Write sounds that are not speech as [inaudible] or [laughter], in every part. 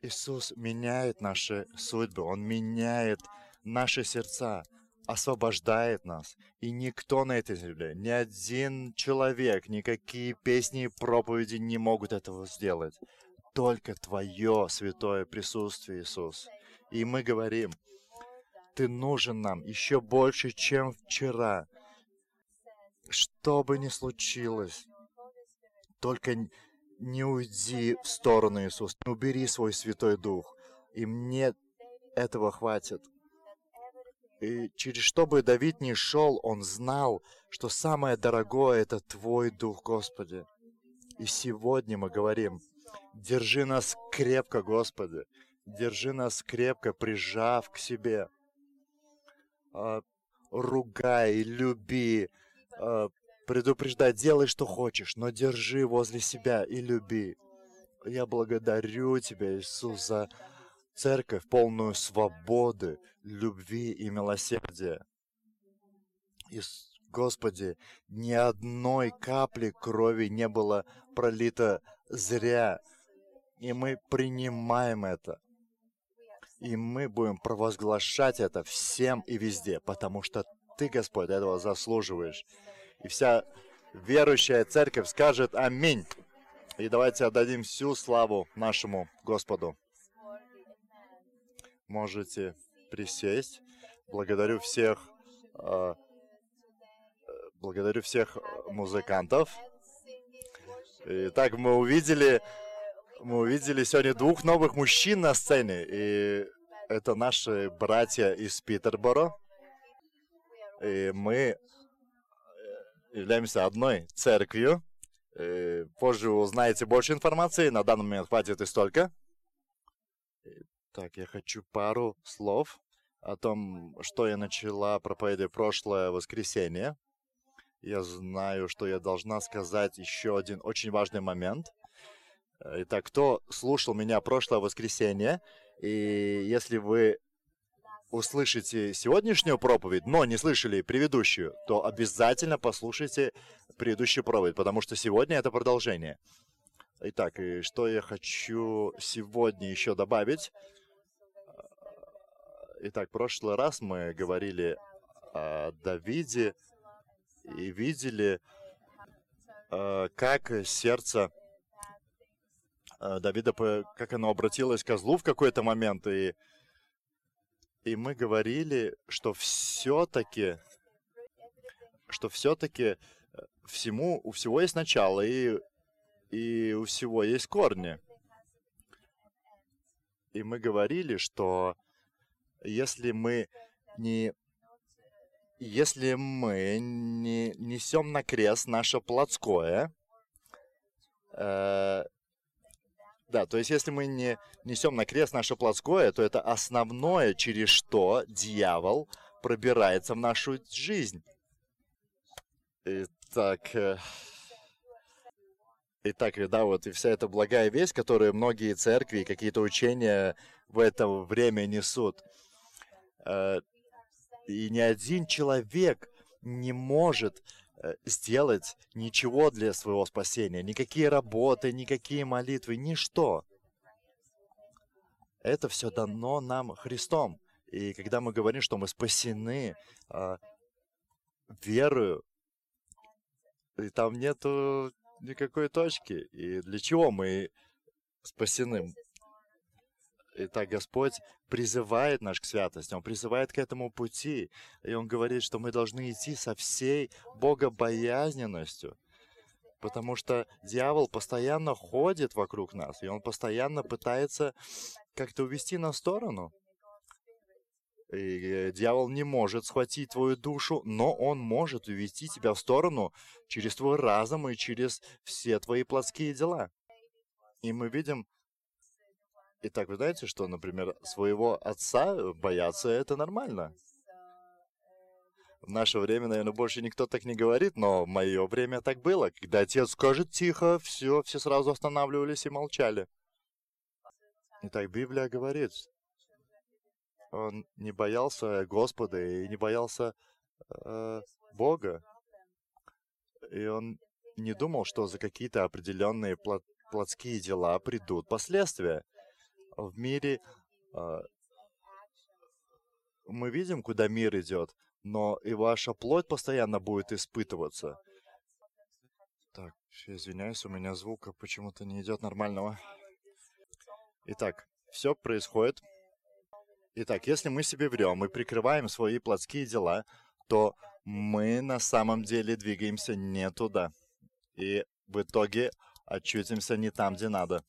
Иисус меняет наши судьбы, Он меняет наши сердца, освобождает нас. И никто на этой земле, ни один человек, никакие песни и проповеди не могут этого сделать. Только Твое святое присутствие, Иисус. И мы говорим, Ты нужен нам еще больше, чем вчера. Что бы ни случилось, только не уйди в сторону, Иисус, не убери свой Святой Дух. И мне этого хватит. И через что бы Давид ни шел, он знал, что самое дорогое — это Твой Дух, Господи. И сегодня мы говорим, держи нас крепко, Господи, держи нас крепко, прижав к себе. А, ругай, люби, предупреждай, делай, что хочешь, но держи возле себя и люби. Я благодарю Тебя, Иисус, за церковь, полную свободы, любви и милосердия. И, Господи, ни одной капли крови не было пролито зря, и мы принимаем это. И мы будем провозглашать это всем и везде, потому что Ты, Господь, этого заслуживаешь. И вся верующая церковь скажет «Аминь». И давайте отдадим всю славу нашему Господу можете присесть. Благодарю всех, э, благодарю всех музыкантов. Итак, мы увидели, мы увидели сегодня двух новых мужчин на сцене, и это наши братья из Питерборо. И мы являемся одной церковью. И позже узнаете больше информации. На данный момент хватит и столько. Так, я хочу пару слов о том, что я начала проповедовать прошлое воскресенье. Я знаю, что я должна сказать еще один очень важный момент. Итак, кто слушал меня прошлое воскресенье, и если вы услышите сегодняшнюю проповедь, но не слышали предыдущую, то обязательно послушайте предыдущую проповедь, потому что сегодня это продолжение. Итак, и что я хочу сегодня еще добавить? Итак, в прошлый раз мы говорили о Давиде и видели, э, как сердце э, Давида, как оно обратилось к козлу в какой-то момент, и, и мы говорили, что все-таки, что все-таки э, всему, у всего есть начало, и, и у всего есть корни. И мы говорили, что если мы не если мы не несем на крест наше плотское, э, да, то есть если мы не несем на крест наше плотское, то это основное, через что дьявол пробирается в нашу жизнь. Итак, э, итак, да, вот и вся эта благая весть, которую многие церкви и какие-то учения в это время несут – Э, и ни один человек не может э, сделать ничего для своего спасения. Никакие работы, никакие молитвы, ничто. Это все дано нам Христом. И когда мы говорим, что мы спасены а, верою, и там нету никакой точки. И для чего мы спасены? Итак, Господь призывает нас к святости, Он призывает к этому пути. И Он говорит, что мы должны идти со всей богобоязненностью. Потому что дьявол постоянно ходит вокруг нас, и он постоянно пытается как-то увести нас в сторону. И дьявол не может схватить твою душу, но он может увести тебя в сторону через твой разум и через все твои плотские дела. И мы видим, Итак, вы знаете, что, например, своего отца бояться это нормально. В наше время, наверное, больше никто так не говорит, но в мое время так было. Когда отец скажет тихо, все, все сразу останавливались и молчали. Итак, Библия говорит, он не боялся Господа и не боялся э, Бога. И он не думал, что за какие-то определенные плотские дела придут последствия в мире э, мы видим, куда мир идет, но и ваша плоть постоянно будет испытываться. Так, извиняюсь, у меня звука почему-то не идет нормального. Итак, все происходит. Итак, если мы себе врем и прикрываем свои плотские дела, то мы на самом деле двигаемся не туда. И в итоге очутимся не там, где надо.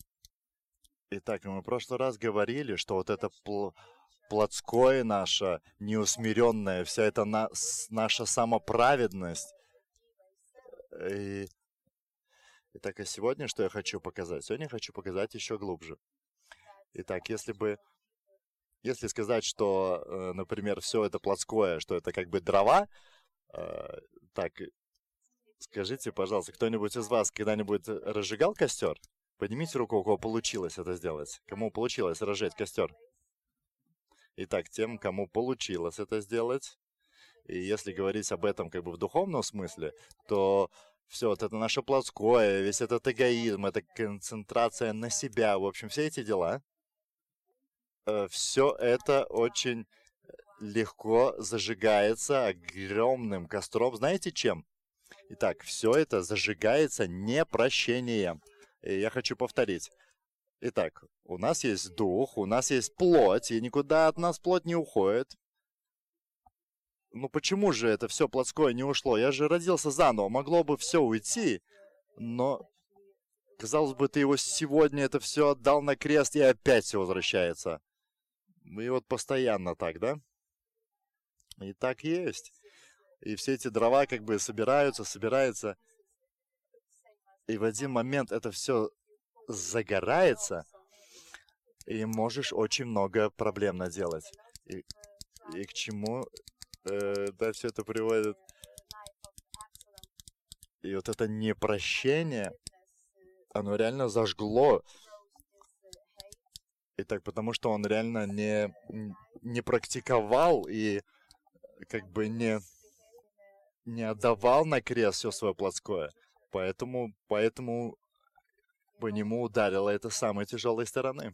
Итак, мы в прошлый раз говорили, что вот это пл плотское наше, неусмиренное, вся эта на наша самоправедность. И... Итак, а сегодня что я хочу показать? Сегодня я хочу показать еще глубже. Итак, если бы если сказать, что, э, например, все это плотское, что это как бы дрова, э, так, скажите, пожалуйста, кто-нибудь из вас когда-нибудь разжигал костер? Поднимите руку, у кого получилось это сделать. Кому получилось разжечь костер? Итак, тем, кому получилось это сделать, и если говорить об этом как бы в духовном смысле, то все вот это наше плотское, весь этот эгоизм, эта концентрация на себя, в общем, все эти дела, Э, все это очень легко зажигается огромным костром. Знаете чем? Итак, все это зажигается непрощением. И я хочу повторить. Итак, у нас есть дух, у нас есть плоть, и никуда от нас плоть не уходит. Ну почему же это все плотское не ушло? Я же родился заново, могло бы все уйти, но казалось бы, ты его сегодня это все отдал на крест и опять все возвращается. И вот постоянно так, да? И так есть. И все эти дрова как бы собираются, собираются. И в один момент это все загорается, и можешь очень много проблем наделать. И, и к чему э, да, все это приводит? И вот это непрощение, оно реально зажгло и так, потому что он реально не, не практиковал и как бы не, не отдавал на крест все свое плотское. Поэтому, поэтому по нему ударило это самой тяжелой стороны.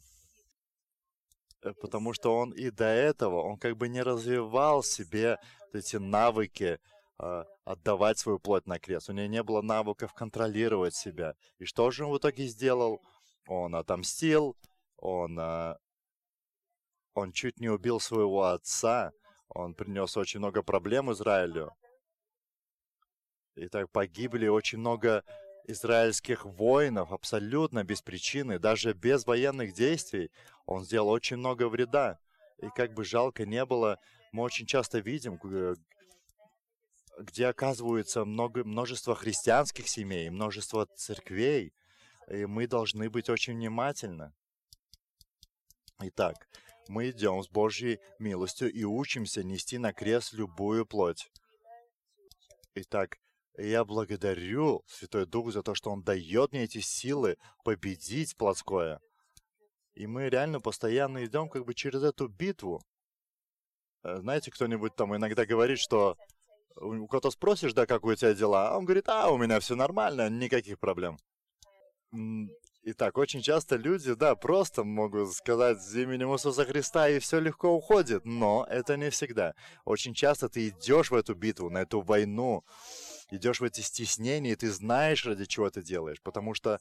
Э, потому что он и до этого, он как бы не развивал себе эти навыки э, отдавать свою плоть на крест. У него не было навыков контролировать себя. И что же он в итоге сделал? Он отомстил, он, а, он чуть не убил своего отца. Он принес очень много проблем Израилю. И так погибли очень много израильских воинов абсолютно без причины, даже без военных действий. Он сделал очень много вреда. И как бы жалко не было, мы очень часто видим, где оказывается много, множество христианских семей, множество церквей, и мы должны быть очень внимательны. Итак, мы идем с Божьей милостью и учимся нести на крест любую плоть. Итак, я благодарю Святой Дух за то, что Он дает мне эти силы победить плотское. И мы реально постоянно идем как бы через эту битву. Э, знаете, кто-нибудь там иногда говорит, что у кого-то спросишь, да, как у тебя дела, а он говорит, а, у меня все нормально, никаких проблем. Итак, очень часто люди, да, просто могут сказать именем Иисуса Христа, и все легко уходит, но это не всегда. Очень часто ты идешь в эту битву, на эту войну, идешь в эти стеснения, и ты знаешь, ради чего ты делаешь, потому что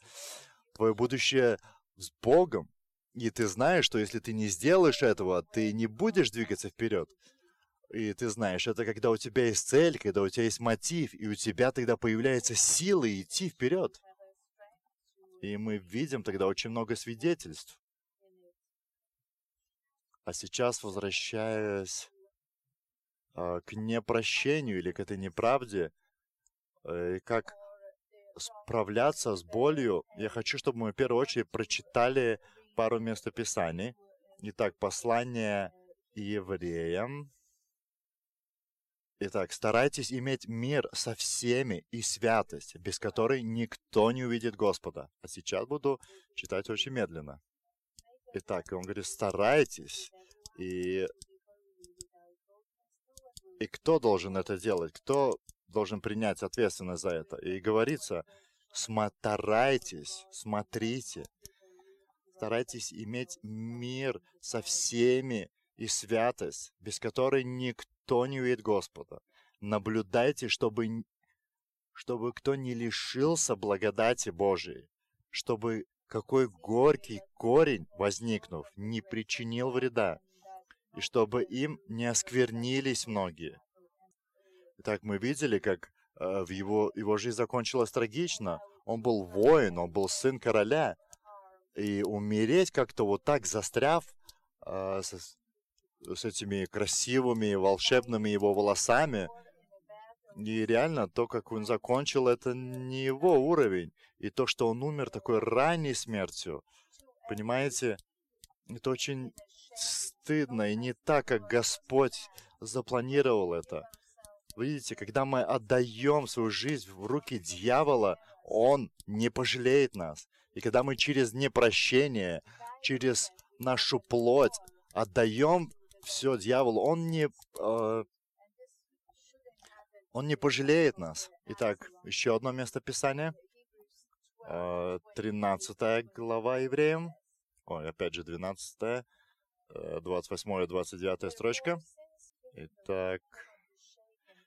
твое будущее с Богом, и ты знаешь, что если ты не сделаешь этого, ты не будешь двигаться вперед. И ты знаешь, это когда у тебя есть цель, когда у тебя есть мотив, и у тебя тогда появляется сила идти вперед. И мы видим тогда очень много свидетельств. А сейчас, возвращаясь э, к непрощению или к этой неправде, э, как справляться с болью, я хочу, чтобы мы в первую очередь прочитали пару местописаний. Итак, послание евреям, Итак, старайтесь иметь мир со всеми и святость, без которой никто не увидит Господа. А сейчас буду читать очень медленно. Итак, он говорит, старайтесь. И, и кто должен это делать? Кто должен принять ответственность за это? И говорится, смотрайтесь, смотрите. Старайтесь иметь мир со всеми и святость, без которой никто не увидит Господа. Наблюдайте, чтобы, чтобы кто не лишился благодати Божией, чтобы какой горький корень, возникнув, не причинил вреда, и чтобы им не осквернились многие. Итак, мы видели, как э, в его, его жизнь закончилась трагично. Он был воин, он был сын короля. И умереть как-то вот так застряв э, с, с этими красивыми, волшебными его волосами, и реально, то, как он закончил, это не его уровень. И то, что он умер такой ранней смертью, понимаете, это очень стыдно и не так, как Господь запланировал это. Видите, когда мы отдаем свою жизнь в руки дьявола, он не пожалеет нас. И когда мы через непрощение, через нашу плоть отдаем все дьяволу, он не, э, он не пожалеет нас. Итак, еще одно место Писания. 13 э, глава Евреям. Ой, опять же, 12, 28 и 29 строчка. Итак,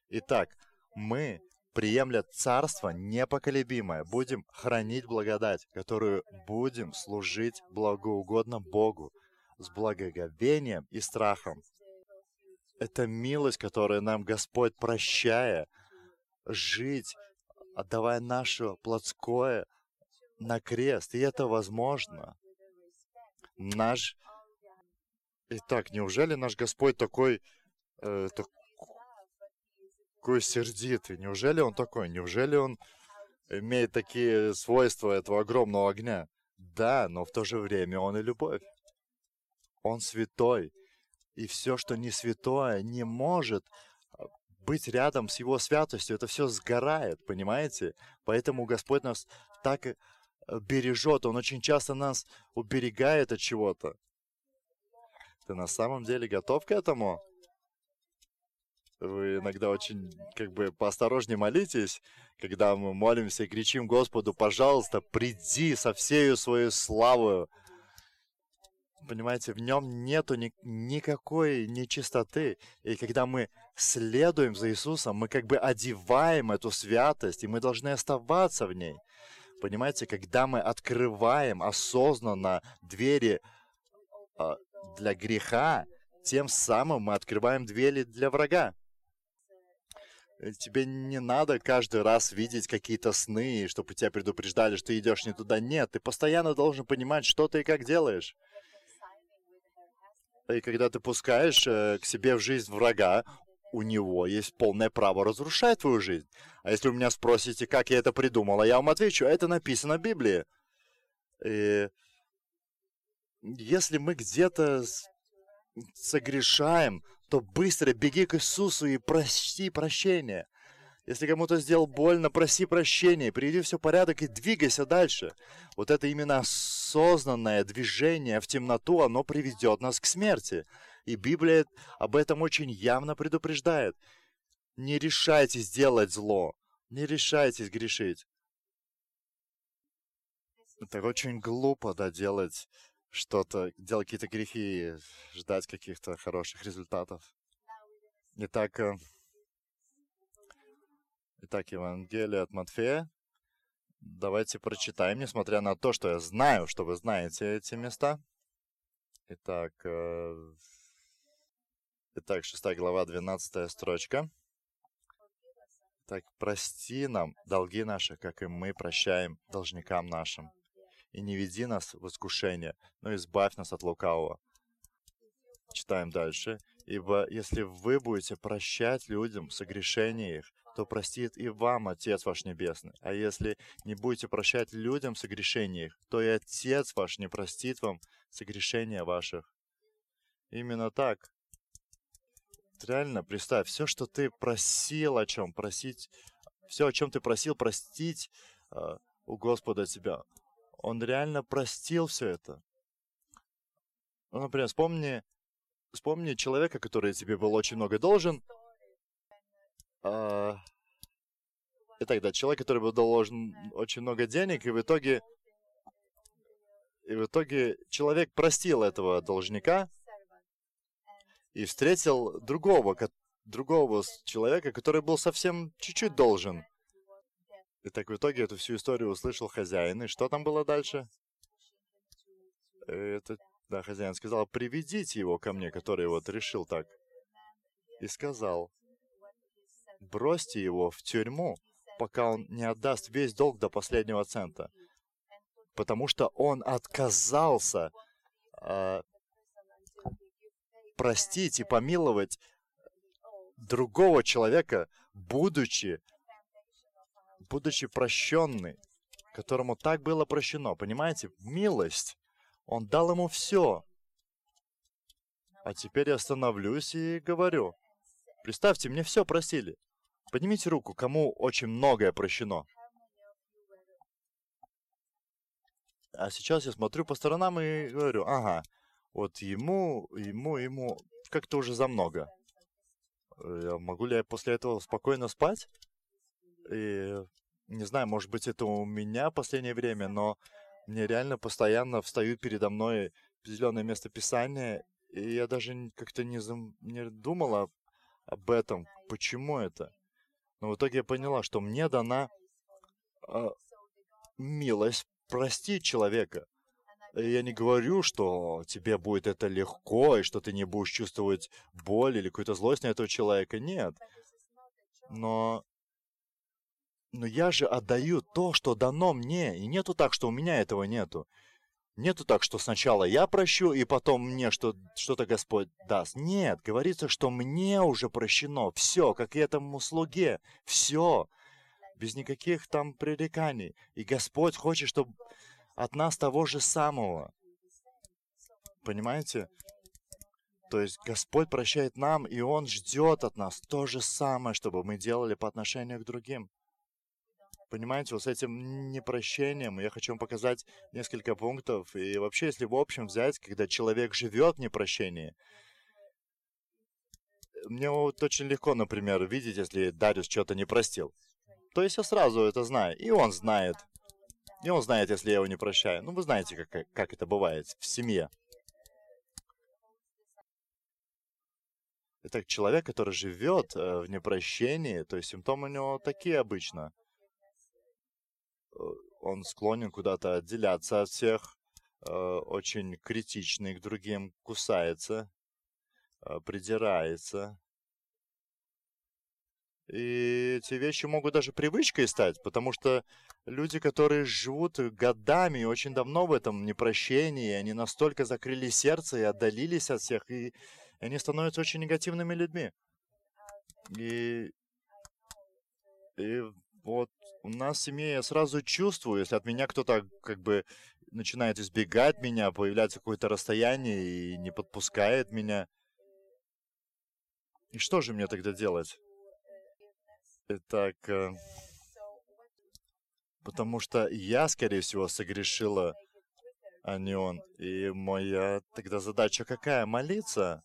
Итак, мы, приемля царство непоколебимое, будем хранить благодать, которую будем служить благоугодно Богу с благоговением и страхом. Это милость, которую нам Господь прощая, жить, отдавая наше плотское на крест. И это возможно. Наш... Итак, неужели наш Господь такой, э, так, такой сердитый? Неужели он такой? Неужели он имеет такие свойства этого огромного огня? Да, но в то же время он и любовь. Он святой. И все, что не святое, не может а, быть рядом с его святостью. Это все сгорает, понимаете? Поэтому Господь нас так э, бережет. Он очень часто нас уберегает от чего-то. Ты на самом деле готов к этому? Вы иногда очень, как бы, поосторожнее молитесь, когда мы молимся и кричим Господу, пожалуйста, приди со всею своей славою. Понимаете, в нем нету ни, никакой нечистоты. И когда мы следуем за Иисусом, мы как бы одеваем эту святость, и мы должны оставаться в ней. Понимаете, когда мы открываем осознанно двери э, для греха, тем самым мы открываем двери для врага. Э, тебе не надо каждый раз видеть какие-то сны, чтобы тебя предупреждали, что идешь не туда. Нет, ты постоянно должен понимать, что ты и как делаешь. И когда ты пускаешь э, к себе в жизнь врага, у него есть полное право разрушать твою жизнь. А если вы меня спросите, как я это придумала, я вам отвечу, это написано в Библии. И если мы где-то согрешаем, то быстро беги к Иисусу и проси прощения. Если кому-то сделал больно, проси прощения, приведи все в порядок и двигайся дальше. Вот это именно осознанное движение в темноту, оно приведет нас к смерти. И Библия об этом очень явно предупреждает. Не решайтесь делать зло, не решайтесь грешить. Это очень глупо, да, делать что-то, делать какие-то грехи, ждать каких-то хороших результатов. Итак, э, итак, Евангелие от Матфея. Давайте прочитаем, несмотря на то, что я знаю, что вы знаете эти места. Итак, э, итак 6 глава, 12 строчка. Так, прости нам долги наши, как и мы прощаем должникам нашим и не веди нас в искушение, но избавь нас от лукавого. Читаем дальше. Ибо если вы будете прощать людям согрешения их, то простит и вам Отец ваш Небесный. А если не будете прощать людям согрешения их, то и Отец ваш не простит вам согрешения ваших. Именно так. Реально, представь, все, что ты просил о чем, просить, все, о чем ты просил простить э, у Господа тебя, он реально простил все это. Ну, например, вспомни, вспомни человека, который тебе был очень много должен. А, и тогда человек, который был должен очень много денег, и в итоге И в итоге человек простил этого должника и встретил другого, другого человека, который был совсем чуть-чуть должен. И так в итоге эту всю историю услышал хозяин. И что там было дальше? Это, да, хозяин сказал, приведите его ко мне, который вот решил так. И сказал, бросьте его в тюрьму, пока он не отдаст весь долг до последнего цента. Потому что он отказался э, простить и помиловать другого человека, будучи, будучи прощенный, которому так было прощено. Понимаете? Милость. Он дал ему все. А теперь я становлюсь и говорю. Представьте, мне все просили. Поднимите руку, кому очень многое прощено. А сейчас я смотрю по сторонам и говорю, ага, вот ему, ему, ему как-то уже за много. Э, могу ли я после этого спокойно спать? И не знаю, может быть, это у меня в последнее время, но мне реально постоянно встают передо мной определенное место писания, и я даже как-то не, зам... не думала об этом, почему это. Но в итоге я поняла, что мне дана э, милость простить человека. И я не говорю, что тебе будет это легко, и что ты не будешь чувствовать боль или какую-то злость на этого человека. Нет. Но... Но я же отдаю то, что дано мне, и нету так, что у меня этого нету. Нету так, что сначала я прощу, и потом мне что, что-то Господь даст. Нет, говорится, что мне уже прощено. Все, как и этому слуге. Все. Без никаких там пререканий. И Господь хочет, чтобы от нас того же самого. Понимаете? То есть Господь прощает нам, и Он ждет от нас то же самое, чтобы мы делали по отношению к другим. Понимаете, вот с этим непрощением я хочу вам показать несколько пунктов. И вообще, если в общем взять, когда человек живет в непрощении, мне вот очень легко, например, видеть, если Дариус что-то не простил. То есть я сразу это знаю, и он знает. И он знает, если я его не прощаю. Ну, вы знаете, как, как это бывает в семье. Итак, человек, который живет э, в непрощении, то есть симптомы у него такие обычно – он склонен куда-то отделяться от всех, э, очень критичный к другим, кусается, э, придирается. И эти вещи могут даже привычкой стать, потому что люди, которые живут годами очень давно в этом непрощении, они настолько закрыли сердце и отдалились от всех, и они становятся очень негативными людьми. И, и вот у нас в семье я сразу чувствую, если от меня кто-то как бы начинает избегать меня, появляется какое-то расстояние и не подпускает меня. И что же мне тогда делать? Итак, э, потому что я, скорее всего, согрешила, а не он. И моя тогда задача какая? Молиться.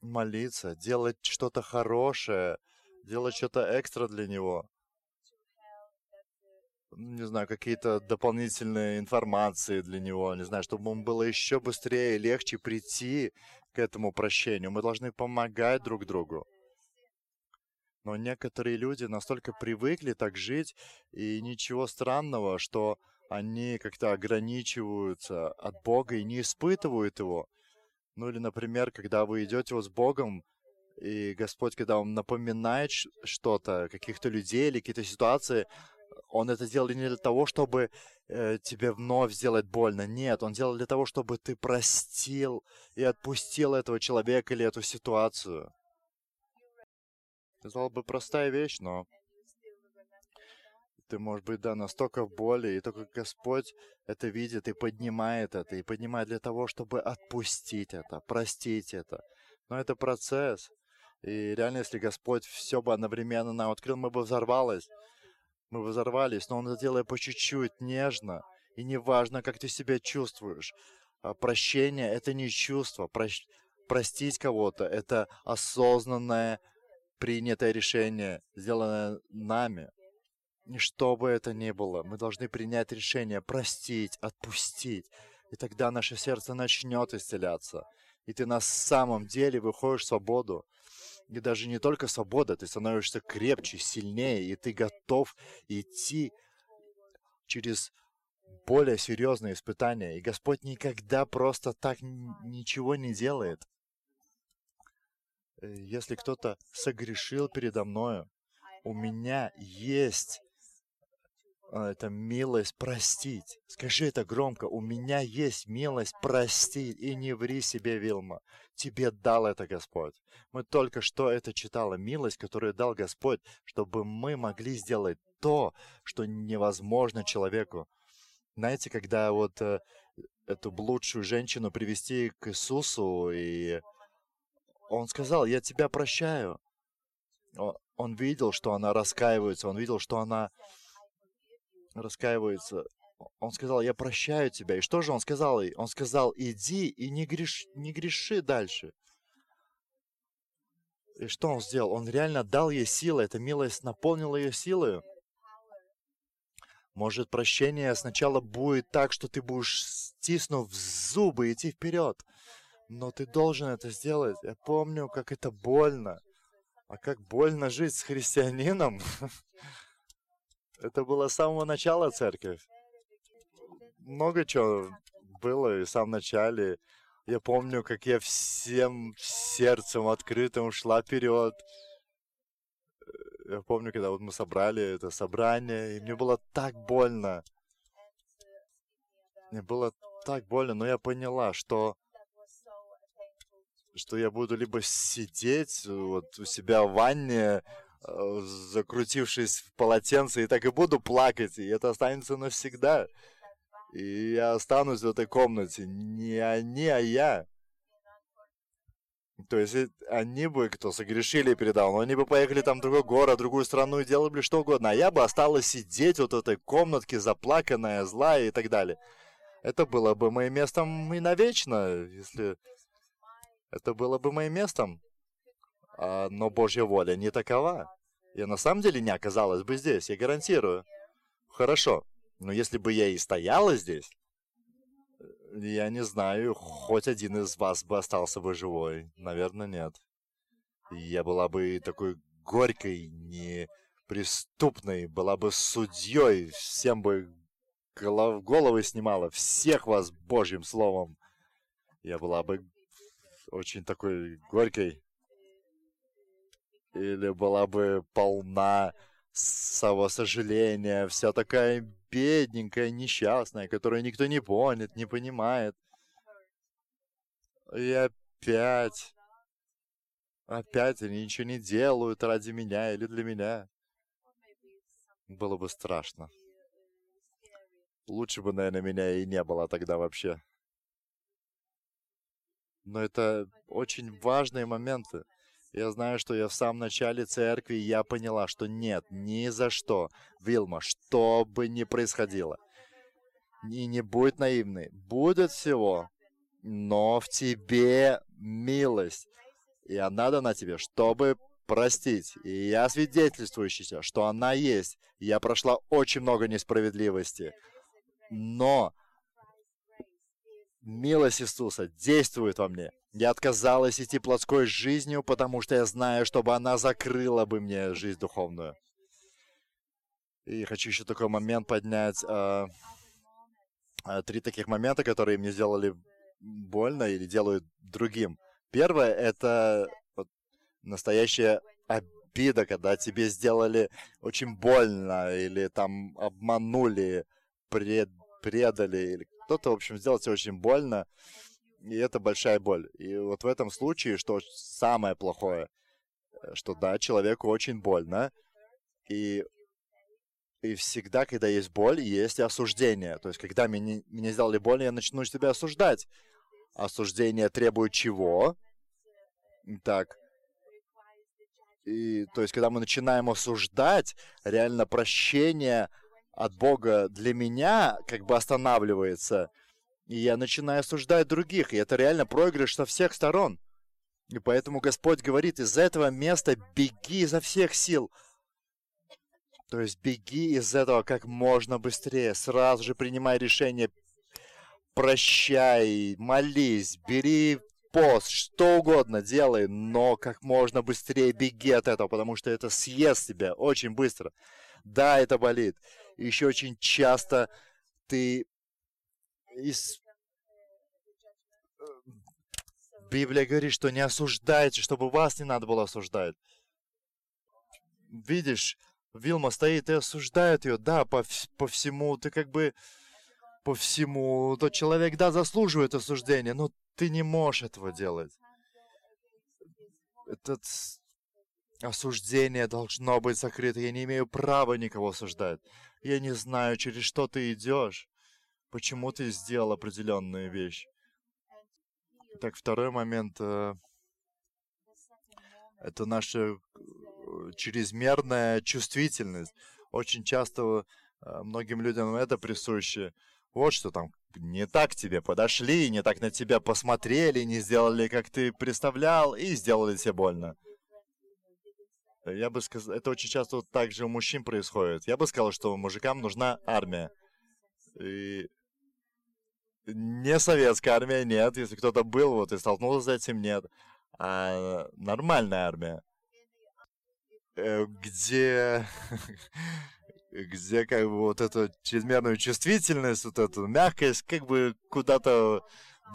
Молиться, делать что-то хорошее, делать что-то экстра для него. Не знаю, какие-то дополнительные информации для него, не знаю, чтобы ему было еще быстрее и легче прийти к этому прощению. Мы должны помогать друг другу. Но некоторые люди настолько привыкли так жить, и ничего странного, что они как-то ограничиваются от Бога и не испытывают его. Ну или, например, когда вы идете с Богом, и Господь, когда Он напоминает что-то, каких-то людей или какие-то ситуации, Он это делал не для того, чтобы э, тебе вновь сделать больно. Нет, Он делал для того, чтобы ты простил и отпустил этого человека или эту ситуацию. Казалось бы, простая вещь, но ты, может быть, да, настолько в боли, и только Господь это видит и поднимает это, и поднимает для того, чтобы отпустить это, простить это. Но это процесс. И реально, если Господь все бы одновременно нам открыл, мы бы взорвались. Мы бы взорвались, но Он это делает по чуть-чуть, нежно. И неважно, как ты себя чувствуешь. А прощение — это не чувство. Прощ... Простить кого-то — это осознанное принятое решение, сделанное нами. И что бы это ни было, мы должны принять решение простить, отпустить. И тогда наше сердце начнет исцеляться. И ты на самом деле выходишь в свободу. И даже не только свобода, ты становишься крепче, сильнее, и ты готов идти через более серьезные испытания. И Господь никогда просто так ничего не делает. Э, если кто-то согрешил передо мною, у меня есть это милость простить. Скажи это громко. У меня есть милость простить. И не ври себе, Вилма. Тебе дал это Господь. Мы только что это читали. Милость, которую дал Господь, чтобы мы могли сделать то, что невозможно человеку. Знаете, когда вот э, эту блудшую женщину привести к Иисусу, и он сказал, я тебя прощаю. Он видел, что она раскаивается, он видел, что она раскаивается. Он сказал, я прощаю тебя. И что же он сказал ей? Он сказал, иди и не, греш... не греши дальше. И что он сделал? Он реально дал ей силы. Эта милость наполнила ее силой. Может, прощение сначала будет так, что ты будешь, стиснув зубы, идти вперед. Но ты должен это сделать. Я помню, как это больно. А как больно жить с христианином. [laughs] Это было с самого начала церкви. Много чего было и в самом начале. Я помню, как я всем сердцем открытым шла вперед. Я помню, когда вот мы собрали это собрание, и мне было так больно. Мне было так больно, но я поняла, что что я буду либо сидеть вот у себя в ванне, закрутившись в полотенце, и так и буду плакать, и это останется навсегда. И я останусь в этой комнате. Не они, а я. То есть они бы, кто согрешили передал, но они бы поехали там в другой город, в другую страну и делали бы что угодно. А я бы осталась сидеть вот в этой комнатке, заплаканная, злая и так далее. Это было бы моим местом и навечно, если... Это было бы моим местом. А, но Божья воля не такова. Я на самом деле не оказалась бы здесь, я гарантирую. Хорошо, но если бы я и стояла здесь, я не знаю, хоть один из вас бы остался бы живой. Наверное, нет. Я была бы такой горькой, неприступной, была бы судьей, всем бы голов, головы снимала, всех вас Божьим словом. Я была бы очень такой горькой или была бы полна самосожаления, вся такая бедненькая, несчастная, которую никто не понял, не понимает. И опять, опять они ничего не делают ради меня или для меня. Было бы страшно. Лучше бы, наверное, меня и не было тогда вообще. Но это очень важные моменты. Я знаю, что я в самом начале церкви, я поняла, что нет, ни за что. Вилма, что бы ни происходило. И не будь наивной. Будет всего, но в тебе милость. И она дана тебе, чтобы простить. И я свидетельствующийся, что она есть. Я прошла очень много несправедливости. Но милость Иисуса действует во мне. Я отказалась идти плотской жизнью, потому что я знаю, чтобы она закрыла бы мне жизнь духовную. И хочу еще такой момент поднять. Э, три таких момента, которые мне сделали больно или делают другим. Первое — это вот, настоящая обида, когда тебе сделали очень больно, или там обманули, пред, предали, или кто-то, в общем, сделал тебе очень больно и это большая боль. И вот в этом случае, что самое плохое, э, что да, человеку очень больно, и, и всегда, когда есть боль, есть осуждение. То есть, когда мне, мне сделали больно, я начну себя осуждать. Осуждение требует чего? Так. И, то есть, когда мы начинаем осуждать, реально прощение от Бога для меня как бы останавливается. И я начинаю осуждать других, и это реально проигрыш со всех сторон. И поэтому Господь говорит, из этого места беги изо всех сил. То есть беги из этого как можно быстрее. Сразу же принимай решение. Прощай, молись, бери пост, что угодно делай, но как можно быстрее беги от этого, потому что это съест тебя очень быстро. Да, это болит. Еще очень часто ты из... Библия говорит, что не осуждайте, чтобы вас не надо было осуждать. Видишь, Вилма стоит и осуждает ее, да, по, по всему, ты как бы по всему, тот человек, да, заслуживает осуждения, но ты не можешь этого делать. Этот осуждение должно быть закрыто. Я не имею права никого осуждать. Я не знаю, через что ты идешь, почему ты сделал определенную вещь. Так, второй момент. Э, это наша э, чрезмерная чувствительность. Очень часто э, многим людям это присуще. Вот что там не так тебе подошли, не так на тебя посмотрели, не сделали, как ты представлял, и сделали тебе больно. Я бы сказал, это очень часто вот так же у мужчин происходит. Я бы сказал, что мужикам нужна армия. И не советская армия, нет. Если кто-то был вот и столкнулся с этим, нет. А нормальная армия. Э, где [laughs] где как бы вот эту чрезмерную чувствительность, вот эту мягкость как бы куда-то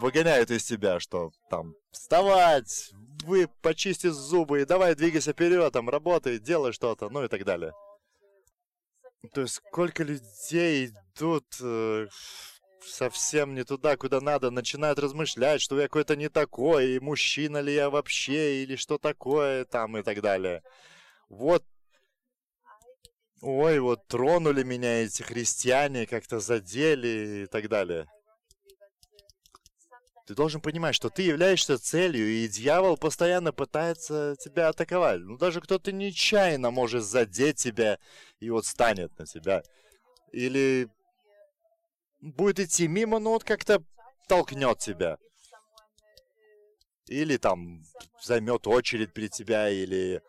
выгоняют из тебя, что там вставать, вы почисти зубы, и давай двигайся вперед, там работай, делай что-то, ну и так далее. То есть сколько людей идут э, совсем не туда, куда надо, начинают размышлять, что я какой-то не такой, и мужчина ли я вообще, или что такое, там и так далее. Вот ой, вот тронули меня эти христиане, как-то задели и так далее. Ты должен понимать, что ты являешься целью, и дьявол постоянно пытается тебя атаковать. Ну, даже кто-то нечаянно может задеть тебя и вот станет на тебя. Или будет идти мимо, но вот как-то толкнет тебя. Или там займет очередь при тебя, или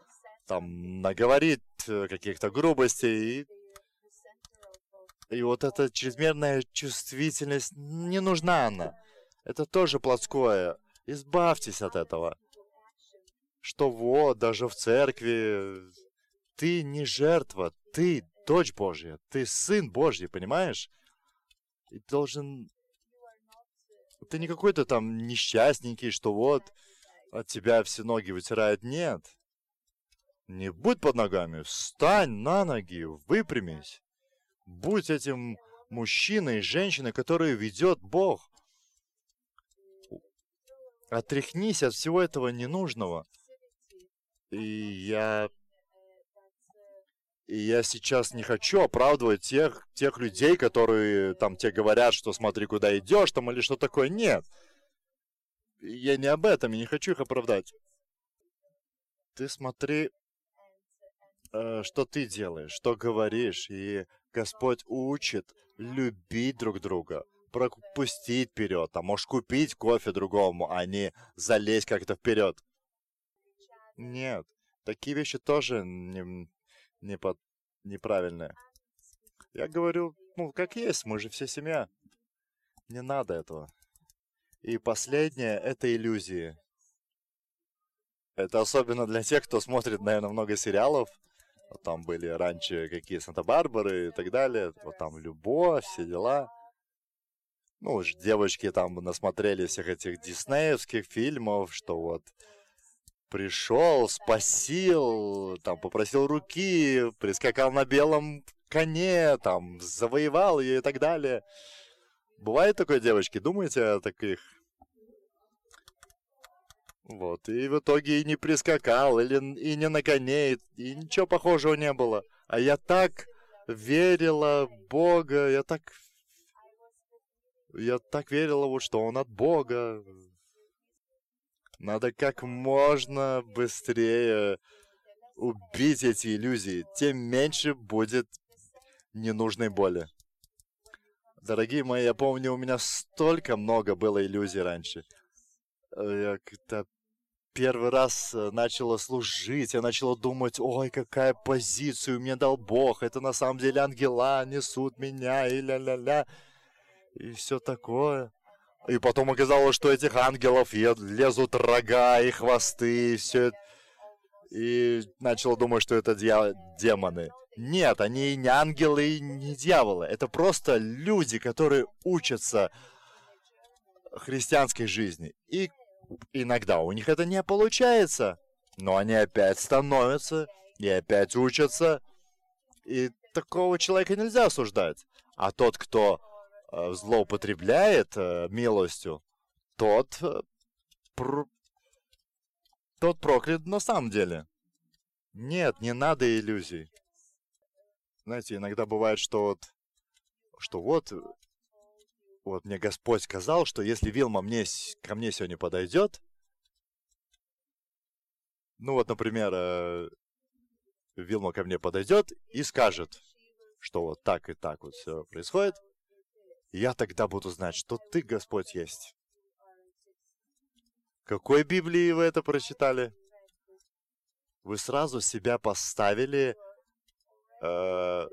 там наговорит э, каких-то грубостей. И, и вот эта чрезмерная чувствительность, не нужна она. Это тоже плотское. Избавьтесь от этого. Что вот, даже в церкви ты не жертва, ты дочь Божья, ты сын Божий, понимаешь? И должен... Ты не какой-то там несчастненький, что вот от тебя все ноги вытирают. Нет. Не будь под ногами, встань на ноги, выпрямись. Будь этим мужчиной, женщиной, которую ведет Бог. Отряхнись от всего этого ненужного. И я... И я сейчас не хочу оправдывать тех, тех людей, которые там тебе говорят, что смотри, куда идешь, там или что такое. Нет. Я не об этом, я не хочу их оправдать. Ты смотри Э, что ты делаешь, что говоришь, и Господь учит любить друг друга, пропустить вперед, а можешь купить кофе другому, а не залезть как-то вперед. Нет, такие вещи тоже не, не под, неправильные. Я говорю, ну, как есть, мы же все семья. Не надо этого. И последнее — это иллюзии. Это особенно для тех, кто смотрит, наверное, много сериалов, вот там были раньше какие Санта-Барбары и так далее. Вот там любовь, все дела. Ну, уж девочки там насмотрели всех этих диснеевских фильмов, что вот пришел, спасил, там попросил руки, прискакал на белом коне, там завоевал ее и так далее. Бывает такое, девочки? Думаете о таких вот, и в итоге и не прискакал, или и не на коне, и, и ничего похожего не было. А я так верила в Бога, я так... Я так верила, вот, что он от Бога. Надо как можно быстрее убить эти иллюзии, тем меньше будет ненужной боли. Дорогие мои, я помню, у меня столько много было иллюзий раньше. Я как-то первый раз э, начала служить, я начала думать, ой, какая позиция мне дал Бог, это на самом деле ангела несут меня, и ля-ля-ля, и все такое. И потом оказалось, что этих ангелов лезут рога и хвосты, и все. И начал думать, что это дья- демоны. Нет, они не ангелы и не дьяволы. Это просто люди, которые учатся христианской жизни. И иногда у них это не получается. Но они опять становятся и опять учатся. И такого человека нельзя осуждать. А тот, кто злоупотребляет э, милостью, тот, э, пр... тот проклят на самом деле. Нет, не надо иллюзий. Знаете, иногда бывает, что вот, что вот, вот мне Господь сказал, что если Вилма мне, ко мне сегодня подойдет, ну вот, например, э, Вилма ко мне подойдет и скажет, что вот так и так вот все происходит, я тогда буду знать, что ты, Господь, есть. Какой Библии вы это прочитали? Вы сразу себя поставили, э,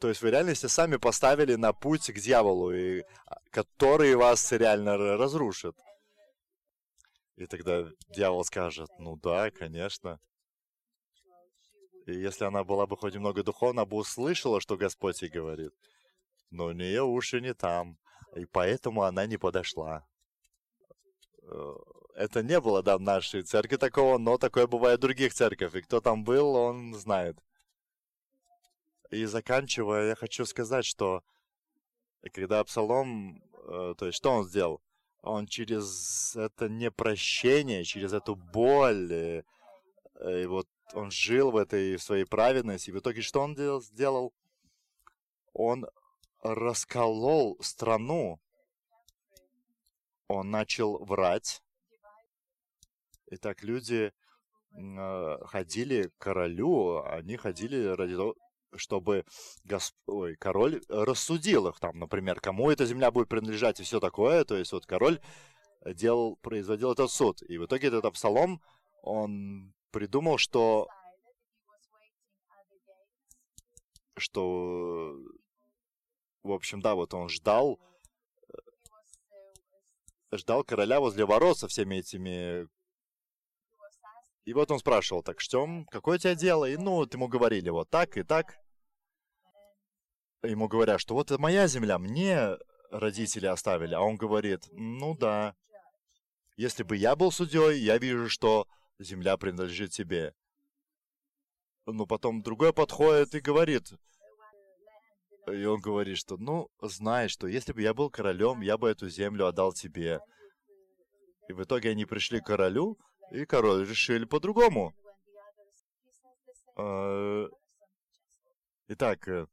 то есть вы реально сами поставили на путь к дьяволу, и, а, который вас реально разрушит. И тогда дьявол скажет, ну да, конечно. И если она была бы хоть немного духовна, бы услышала, что Господь ей говорит. Но у нее уши не там, и поэтому она не подошла. Э, это не было, да, в нашей церкви такого, но такое бывает в других церквях. И кто там был, он знает. И заканчивая, я хочу сказать, что когда Абсалом, э, то есть что он сделал? Он через это непрощение, через эту боль, и, э, и вот он жил в этой своей праведности. И в итоге что он делал? сделал? Он расколол страну. Он начал врать. И так люди э, ходили к королю, они ходили ради того, чтобы госп... Ой, король рассудил их, там, например, кому эта земля будет принадлежать и все такое. То есть вот король делал, производил этот суд. И в итоге этот Абсалом, он придумал, что что в общем, да, вот он ждал ждал короля возле ворот со всеми этими и вот он спрашивал, так что, какое у тебя дело? И ну, вот ему говорили вот так и так. Ему говорят, что вот это моя земля, мне родители оставили. А он говорит, ну да, если бы я был судьей, я вижу, что земля принадлежит тебе. Ну, потом другой подходит и говорит, и он говорит, что, ну, знай, что если бы я был королем, я бы эту землю отдал тебе. И в итоге они пришли к королю, и король решили по-другому. А, итак, э,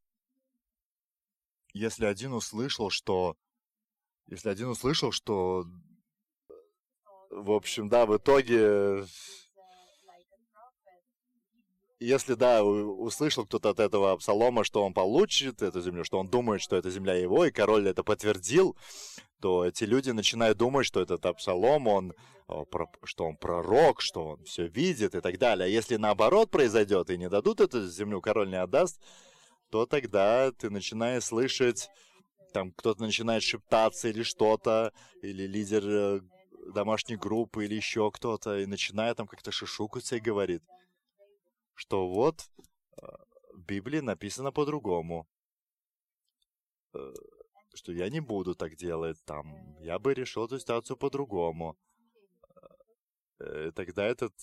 если один услышал, что... Если один услышал, что... В общем, да, в итоге... Если, да, услышал кто-то от этого Абсалома, что он получит эту землю, что он думает, что эта земля его, и король это подтвердил, то эти люди начинают думать, что этот Абсалом, он, что он пророк, что он все видит и так далее. А если наоборот произойдет и не дадут эту землю, король не отдаст, то тогда ты начинаешь слышать, там кто-то начинает шептаться или что-то, или лидер э, домашней группы, или еще кто-то, и начинает там как-то шишукаться и говорит, что вот э, в Библии написано по-другому э, что я не буду так делать, там, я бы решил эту ситуацию по-другому. Э, тогда этот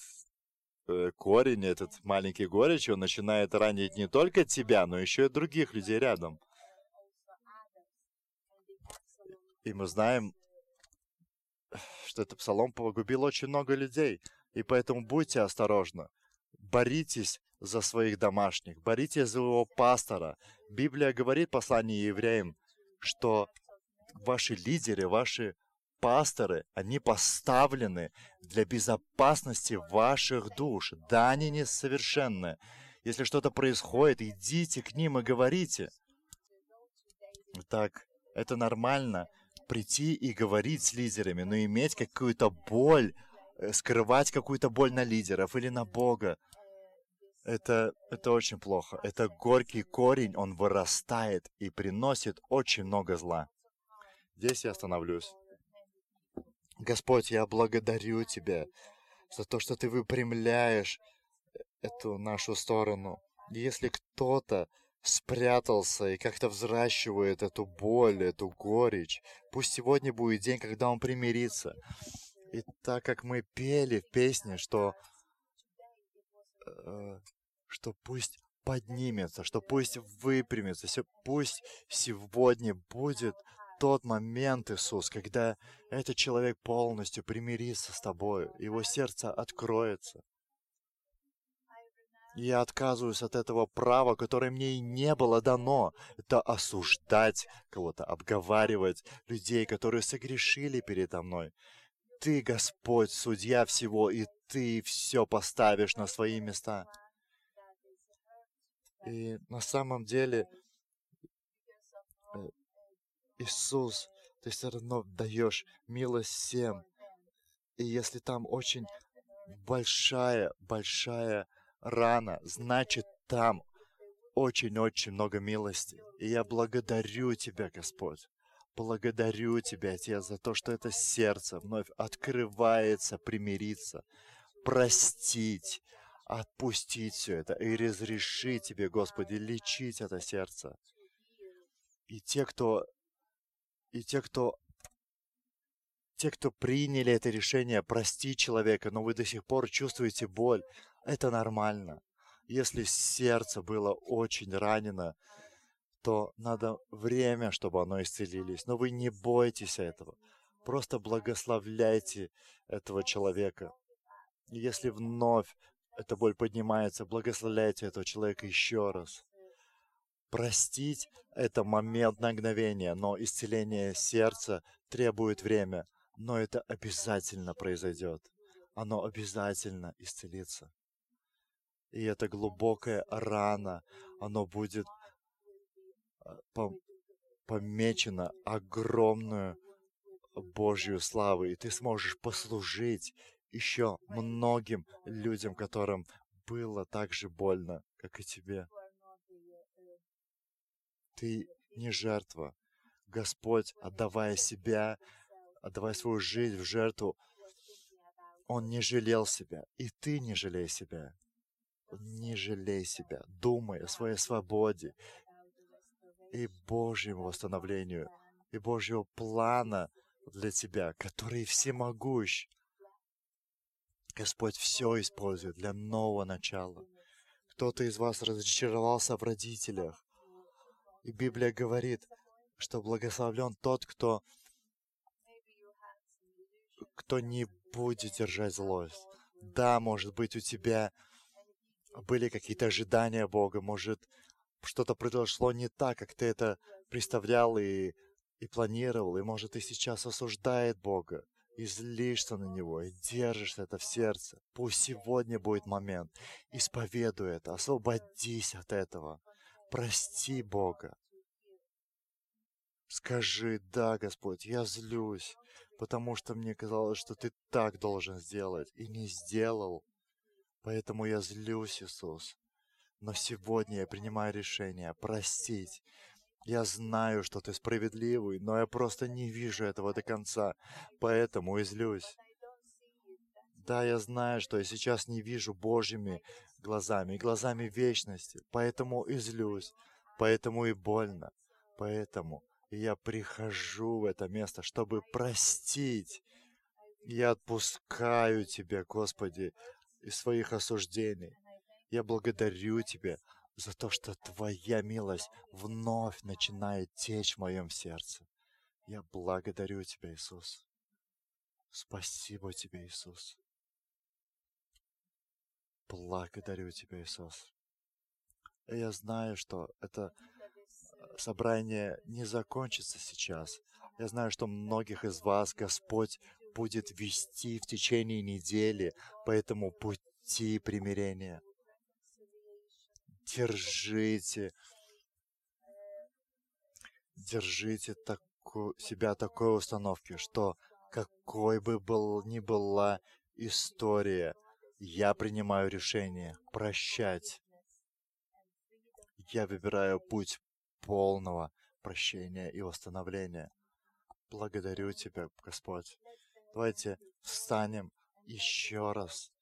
корень, этот маленький горечь, он начинает ранить не только тебя, но еще и других людей рядом. И мы знаем, что этот псалом погубил очень много людей. И поэтому будьте осторожны. Боритесь за своих домашних, боритесь за его пастора. Библия говорит в послании евреям, что ваши лидеры, ваши пасторы, они поставлены для безопасности ваших душ. Да, они несовершенны. Если что-то происходит, идите к ним и говорите. Так, это нормально прийти и говорить с лидерами, но иметь какую-то боль скрывать какую-то боль на лидеров или на Бога. Это, это очень плохо. Это горький корень, он вырастает и приносит очень много зла. Здесь я остановлюсь. Господь, я благодарю Тебя за то, что Ты выпрямляешь эту нашу сторону. Если кто-то спрятался и как-то взращивает эту боль, эту горечь, пусть сегодня будет день, когда он примирится. И так как мы пели в песне, что, э, что пусть поднимется, что пусть выпрямится, пусть сегодня будет тот момент, Иисус, когда этот человек полностью примирится с Тобой, его сердце откроется. Я отказываюсь от этого права, которое мне и не было дано. Это осуждать кого-то, обговаривать людей, которые согрешили передо мной. Ты, Господь, судья всего, и Ты все поставишь на свои места. И на самом деле, э, Иисус, Ты все равно даешь милость всем. И если там очень большая, большая рана, значит там очень-очень много милости. И я благодарю Тебя, Господь. Благодарю Тебя, Отец, за то, что это сердце вновь открывается, примириться, простить, отпустить все это и разрешить Тебе, Господи, лечить это сердце. И те, кто, и те, кто те, кто приняли это решение простить человека, но вы до сих пор чувствуете боль, это нормально. Если сердце было очень ранено, то надо время, чтобы оно исцелились. Но вы не бойтесь этого. Просто благословляйте этого человека. Если вновь эта боль поднимается, благословляйте этого человека еще раз. Простить – это момент мгновения, но исцеление сердца требует время. Но это обязательно произойдет. Оно обязательно исцелится. И эта глубокая рана, оно будет а, помечено огромную Божью славу, и ты сможешь послужить еще многим людям, которым было так же больно, как и тебе. Ты не жертва. Господь, отдавая себя, отдавая свою жизнь в жертву, Он не жалел себя, и ты не жалей себя не жалей себя, думай о своей свободе и Божьему восстановлению, и Божьего плана для тебя, который всемогущ. Господь все использует для нового начала. Кто-то из вас разочаровался в родителях. И Библия говорит, что благословлен тот, кто, кто не будет держать злость. Да, может быть, у тебя были какие-то ожидания Бога, может, что-то произошло не так, как ты это представлял и, и планировал, и, может, ты сейчас осуждает Бога, и злишься на Него, и держишь это в сердце. Пусть сегодня будет момент. Исповедуй это, освободись от этого. Прости Бога. Скажи, да, Господь, я злюсь, потому что мне казалось, что Ты так должен сделать, и не сделал. Поэтому я злюсь, Иисус. Но сегодня я принимаю решение простить. Я знаю, что ты справедливый, но я просто не вижу этого до конца, поэтому и злюсь. Да, я знаю, что я сейчас не вижу Божьими глазами, глазами вечности, поэтому и злюсь, поэтому и больно, поэтому я прихожу в это место, чтобы простить. Я отпускаю Тебя, Господи, и своих осуждений. Я благодарю Тебя за то, что Твоя милость вновь начинает течь в моем сердце. Я благодарю Тебя, Иисус. Спасибо Тебе, Иисус. Благодарю Тебя, Иисус. И я знаю, что это э, собрание не закончится сейчас. Я знаю, что многих из вас Господь будет вести в течение недели по этому пути примирения. Держите, держите таку, себя такой установки, что какой бы был ни была история. Я принимаю решение прощать. Я выбираю путь полного прощения и восстановления. Благодарю Тебя, Господь. Давайте встанем еще раз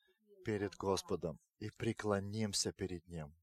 перед Господом и преклонимся перед Ним.